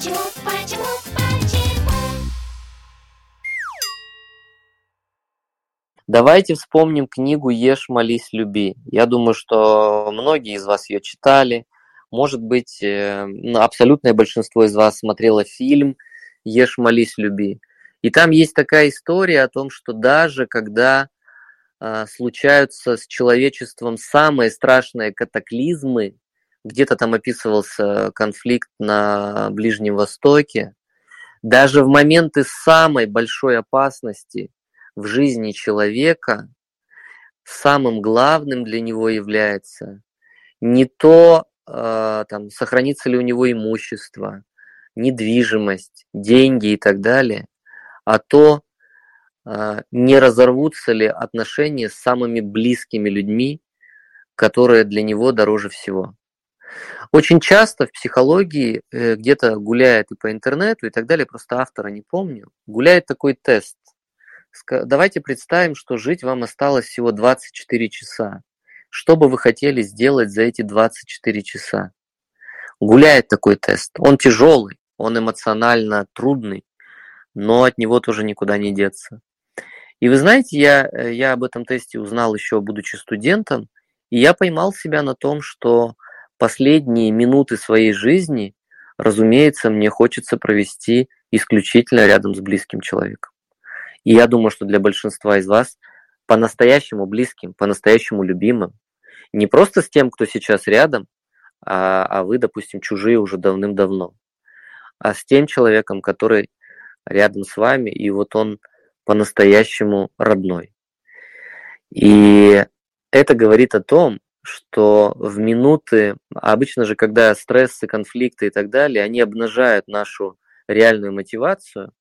Почему, почему, почему? Давайте вспомним книгу «Ешь, молись, люби». Я думаю, что многие из вас ее читали. Может быть, э, абсолютное большинство из вас смотрело фильм «Ешь, молись, люби». И там есть такая история о том, что даже когда а, случаются с человечеством самые страшные катаклизмы, где-то там описывался конфликт на Ближнем Востоке, даже в моменты самой большой опасности в жизни человека самым главным для него является не то, э, там, сохранится ли у него имущество, недвижимость, деньги и так далее, а то, э, не разорвутся ли отношения с самыми близкими людьми, которые для него дороже всего. Очень часто в психологии э, где-то гуляет и по интернету и так далее, просто автора не помню, гуляет такой тест. Давайте представим, что жить вам осталось всего 24 часа. Что бы вы хотели сделать за эти 24 часа? Гуляет такой тест. Он тяжелый, он эмоционально трудный, но от него тоже никуда не деться. И вы знаете, я, э, я об этом тесте узнал еще будучи студентом, и я поймал себя на том, что последние минуты своей жизни, разумеется, мне хочется провести исключительно рядом с близким человеком. И я думаю, что для большинства из вас по-настоящему близким, по-настоящему любимым, не просто с тем, кто сейчас рядом, а, а вы, допустим, чужие уже давным-давно, а с тем человеком, который рядом с вами, и вот он по-настоящему родной. И это говорит о том, что в минуты, обычно же, когда стрессы, конфликты и так далее, они обнажают нашу реальную мотивацию,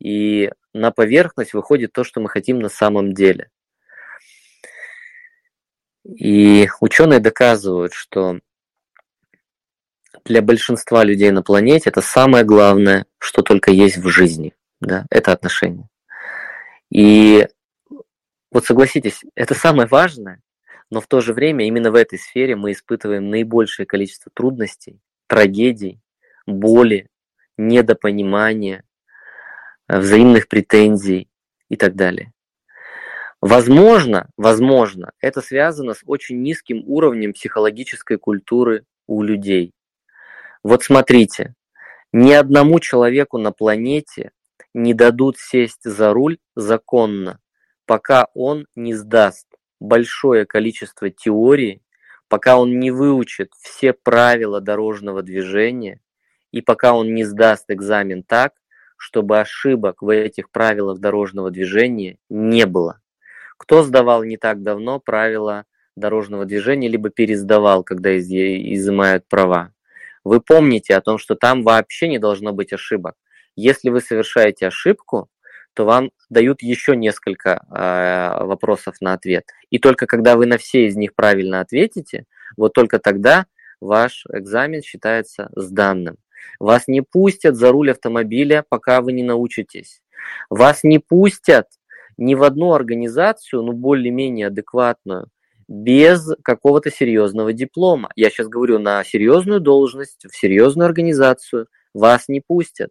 и на поверхность выходит то, что мы хотим на самом деле. И ученые доказывают, что для большинства людей на планете это самое главное, что только есть в жизни. Да, это отношения. И вот согласитесь, это самое важное, но в то же время именно в этой сфере мы испытываем наибольшее количество трудностей, трагедий, боли, недопонимания, э, взаимных претензий и так далее. Возможно, возможно, это связано с очень низким уровнем психологической культуры у людей. Вот смотрите, ни одному человеку на планете не дадут сесть за руль законно, пока он не сдаст большое количество теории, пока он не выучит все правила дорожного движения и пока он не сдаст экзамен так, чтобы ошибок в этих правилах дорожного движения не было. Кто сдавал не так давно правила дорожного движения, либо пересдавал, когда изымают права? Вы помните о том, что там вообще не должно быть ошибок. Если вы совершаете ошибку, то вам дают еще несколько э, вопросов на ответ. И только когда вы на все из них правильно ответите, вот только тогда ваш экзамен считается сданным. Вас не пустят за руль автомобиля, пока вы не научитесь. Вас не пустят ни в одну организацию, ну более-менее адекватную, без какого-то серьезного диплома. Я сейчас говорю на серьезную должность, в серьезную организацию. Вас не пустят.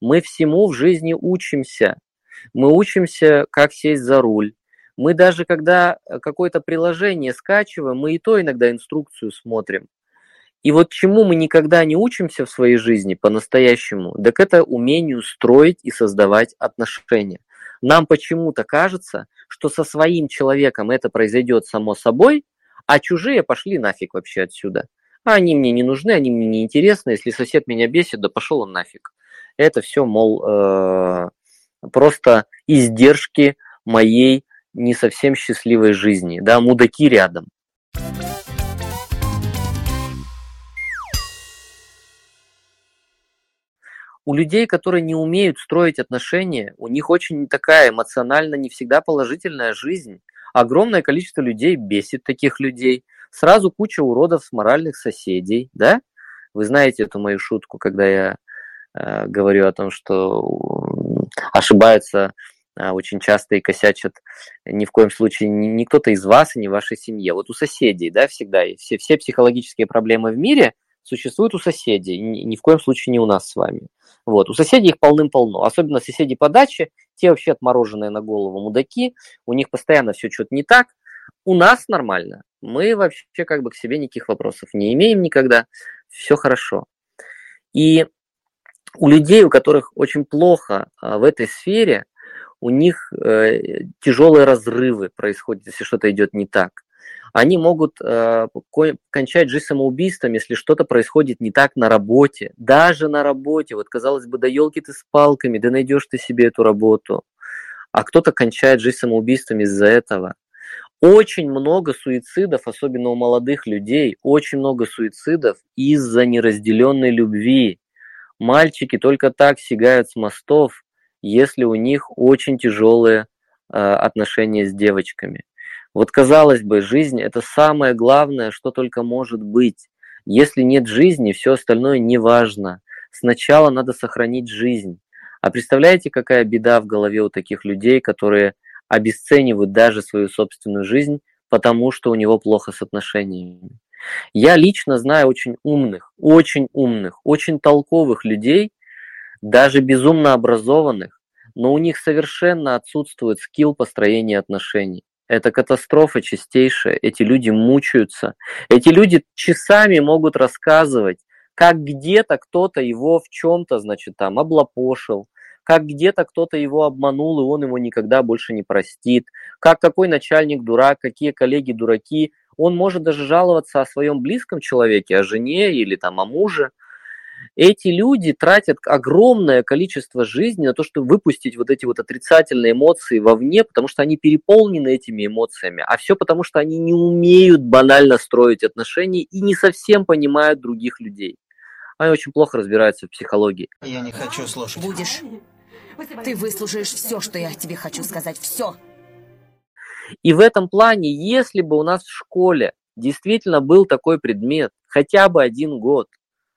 Мы всему в жизни учимся мы учимся, как сесть за руль. Мы даже, когда э, какое-то приложение скачиваем, мы и то иногда инструкцию смотрим. И вот чему мы никогда не учимся в своей жизни по-настоящему, так это умению строить и создавать отношения. Нам почему-то кажется, что со своим человеком это произойдет само собой, а чужие пошли нафиг вообще отсюда. А они мне не нужны, они мне не интересны. Если сосед меня бесит, да пошел он нафиг. Это все, мол, э, просто издержки моей не совсем счастливой жизни, да, мудаки рядом. У людей, которые не умеют строить отношения, у них очень такая эмоционально не всегда положительная жизнь. Огромное количество людей бесит таких людей. Сразу куча уродов с моральных соседей, да? Вы знаете эту мою шутку, когда я э, говорю о том, что ошибаются а, очень часто и косячат ни в коем случае не, не кто-то из вас и не в вашей семье. Вот у соседей, да, всегда. И все, все психологические проблемы в мире существует у соседей, ни, ни в коем случае не у нас с вами. Вот. У соседей их полным-полно, особенно соседи по даче, те вообще отмороженные на голову мудаки, у них постоянно все что-то не так. У нас нормально, мы вообще как бы к себе никаких вопросов не имеем никогда, все хорошо. И у людей, у которых очень плохо а, в этой сфере, у них э, тяжелые разрывы происходят, если что-то идет не так. Они могут э, кончать жизнь самоубийством, если что-то происходит не так на работе. Даже на работе. Вот казалось бы, да елки ты с палками, да найдешь ты себе эту работу. А кто-то кончает жизнь самоубийством из-за этого. Очень много суицидов, особенно у молодых людей, очень много суицидов из-за неразделенной любви. Мальчики только так сигают с мостов, если у них очень тяжелые э, отношения с девочками. Вот казалось бы, жизнь это самое главное, что только может быть. Если нет жизни, все остальное не важно. Сначала надо сохранить жизнь. А представляете, какая беда в голове у таких людей, которые обесценивают даже свою собственную жизнь, потому что у него плохо с отношениями. Я лично знаю очень умных, очень умных, очень толковых людей, даже безумно образованных, но у них совершенно отсутствует скилл построения отношений. Это катастрофа чистейшая. Эти люди мучаются. Эти люди часами могут рассказывать, как где-то кто-то его в чем-то, значит, там облапошил, как где-то кто-то его обманул, и он его никогда больше не простит, как какой начальник дурак, какие коллеги дураки. Он может даже жаловаться о своем близком человеке, о жене или там о муже – эти люди тратят огромное количество жизни на то, чтобы выпустить вот эти вот отрицательные эмоции вовне, потому что они переполнены этими эмоциями, а все потому, что они не умеют банально строить отношения и не совсем понимают других людей. Они очень плохо разбираются в психологии. Я не хочу слушать. Будешь. Ты выслушаешь все, что я тебе хочу сказать. Все. И в этом плане, если бы у нас в школе действительно был такой предмет, хотя бы один год,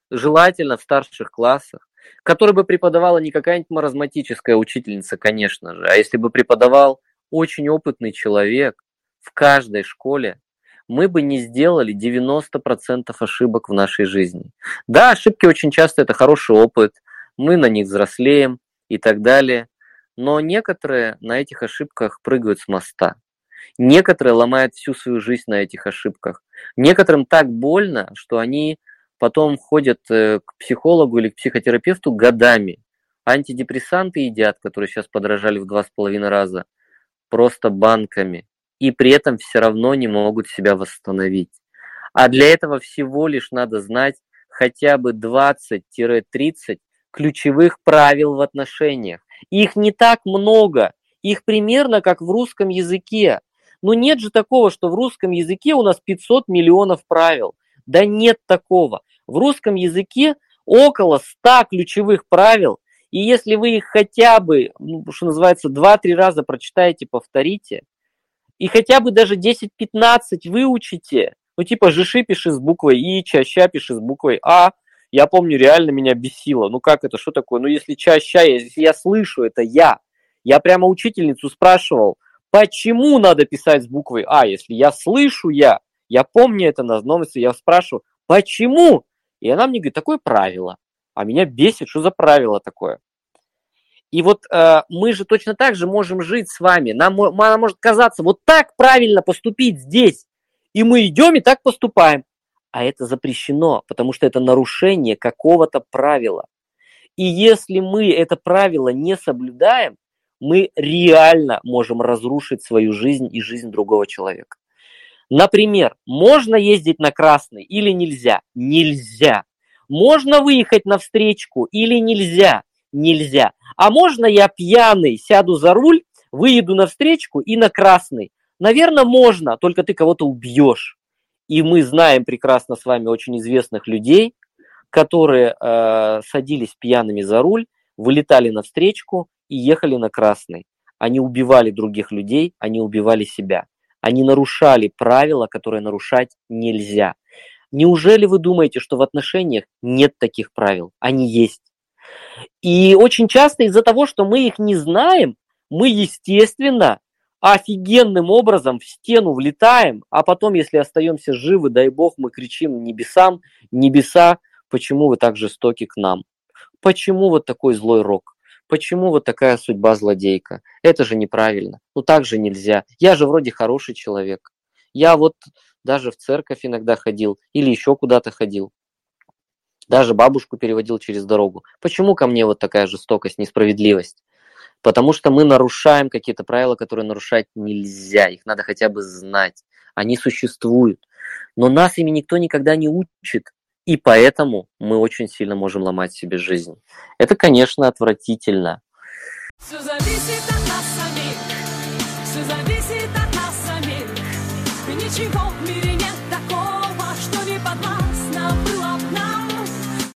желательно в старших классах, который бы преподавала не какая-нибудь маразматическая учительница, конечно же, а если бы преподавал очень опытный человек в каждой школе, мы бы не сделали 90% ошибок в нашей жизни. Да, ошибки очень часто это хороший опыт, мы на них взрослеем и так далее, но некоторые на этих ошибках прыгают с моста. Некоторые ломают всю свою жизнь на этих ошибках. Некоторым так больно, что они потом ходят э, к психологу или к психотерапевту годами. Антидепрессанты едят, которые сейчас подорожали в два с половиной раза, просто банками. И при этом все равно не могут себя восстановить. А для этого всего лишь надо знать хотя бы 20-30 ключевых правил в отношениях. Их не так много, их примерно как в русском языке. Но нет же такого, что в русском языке у нас 500 миллионов правил. Да нет такого. В русском языке около 100 ключевых правил, и если вы их хотя бы, ну, что называется, 2-3 раза прочитаете, повторите, и хотя бы даже 10-15 выучите, ну типа жиши пиши с буквой И, чаща пиши с буквой А, я помню, реально меня бесило. Ну как это, что такое? Ну если чаща, если я слышу, это я. Я прямо учительницу спрашивал, почему надо писать с буквой А, если я слышу я, я помню это на одном я спрашиваю, почему? И она мне говорит, такое правило. А меня бесит, что за правило такое? И вот э, мы же точно так же можем жить с вами. Нам, нам может казаться, вот так правильно поступить здесь. И мы идем и так поступаем. А это запрещено, потому что это нарушение какого-то правила. И если мы это правило не соблюдаем, мы реально можем разрушить свою жизнь и жизнь другого человека. Например, можно ездить на красный или нельзя? Нельзя. Можно выехать на встречку или нельзя? Нельзя. А можно я пьяный сяду за руль, выеду на встречку и на красный? Наверное, можно, только ты кого-то убьешь. И мы знаем прекрасно с вами очень известных людей, которые э, садились пьяными за руль, вылетали на встречку и ехали на красный. Они убивали других людей, они убивали себя. Они нарушали правила, которые нарушать нельзя. Неужели вы думаете, что в отношениях нет таких правил? Они есть. И очень часто из-за того, что мы их не знаем, мы, естественно, офигенным образом в стену влетаем, а потом, если остаемся живы, дай бог, мы кричим небесам, небеса, Почему вы так жестоки к нам? Почему вот такой злой рок? Почему вот такая судьба злодейка? Это же неправильно. Ну так же нельзя. Я же вроде хороший человек. Я вот даже в церковь иногда ходил или еще куда-то ходил. Даже бабушку переводил через дорогу. Почему ко мне вот такая жестокость, несправедливость? Потому что мы нарушаем какие-то правила, которые нарушать нельзя. Их надо хотя бы знать. Они существуют. Но нас ими никто никогда не учит. И поэтому мы очень сильно можем ломать себе жизнь. Это, конечно, отвратительно. Все зависит от нас самих, все зависит от нас самих. И ничего в мире нет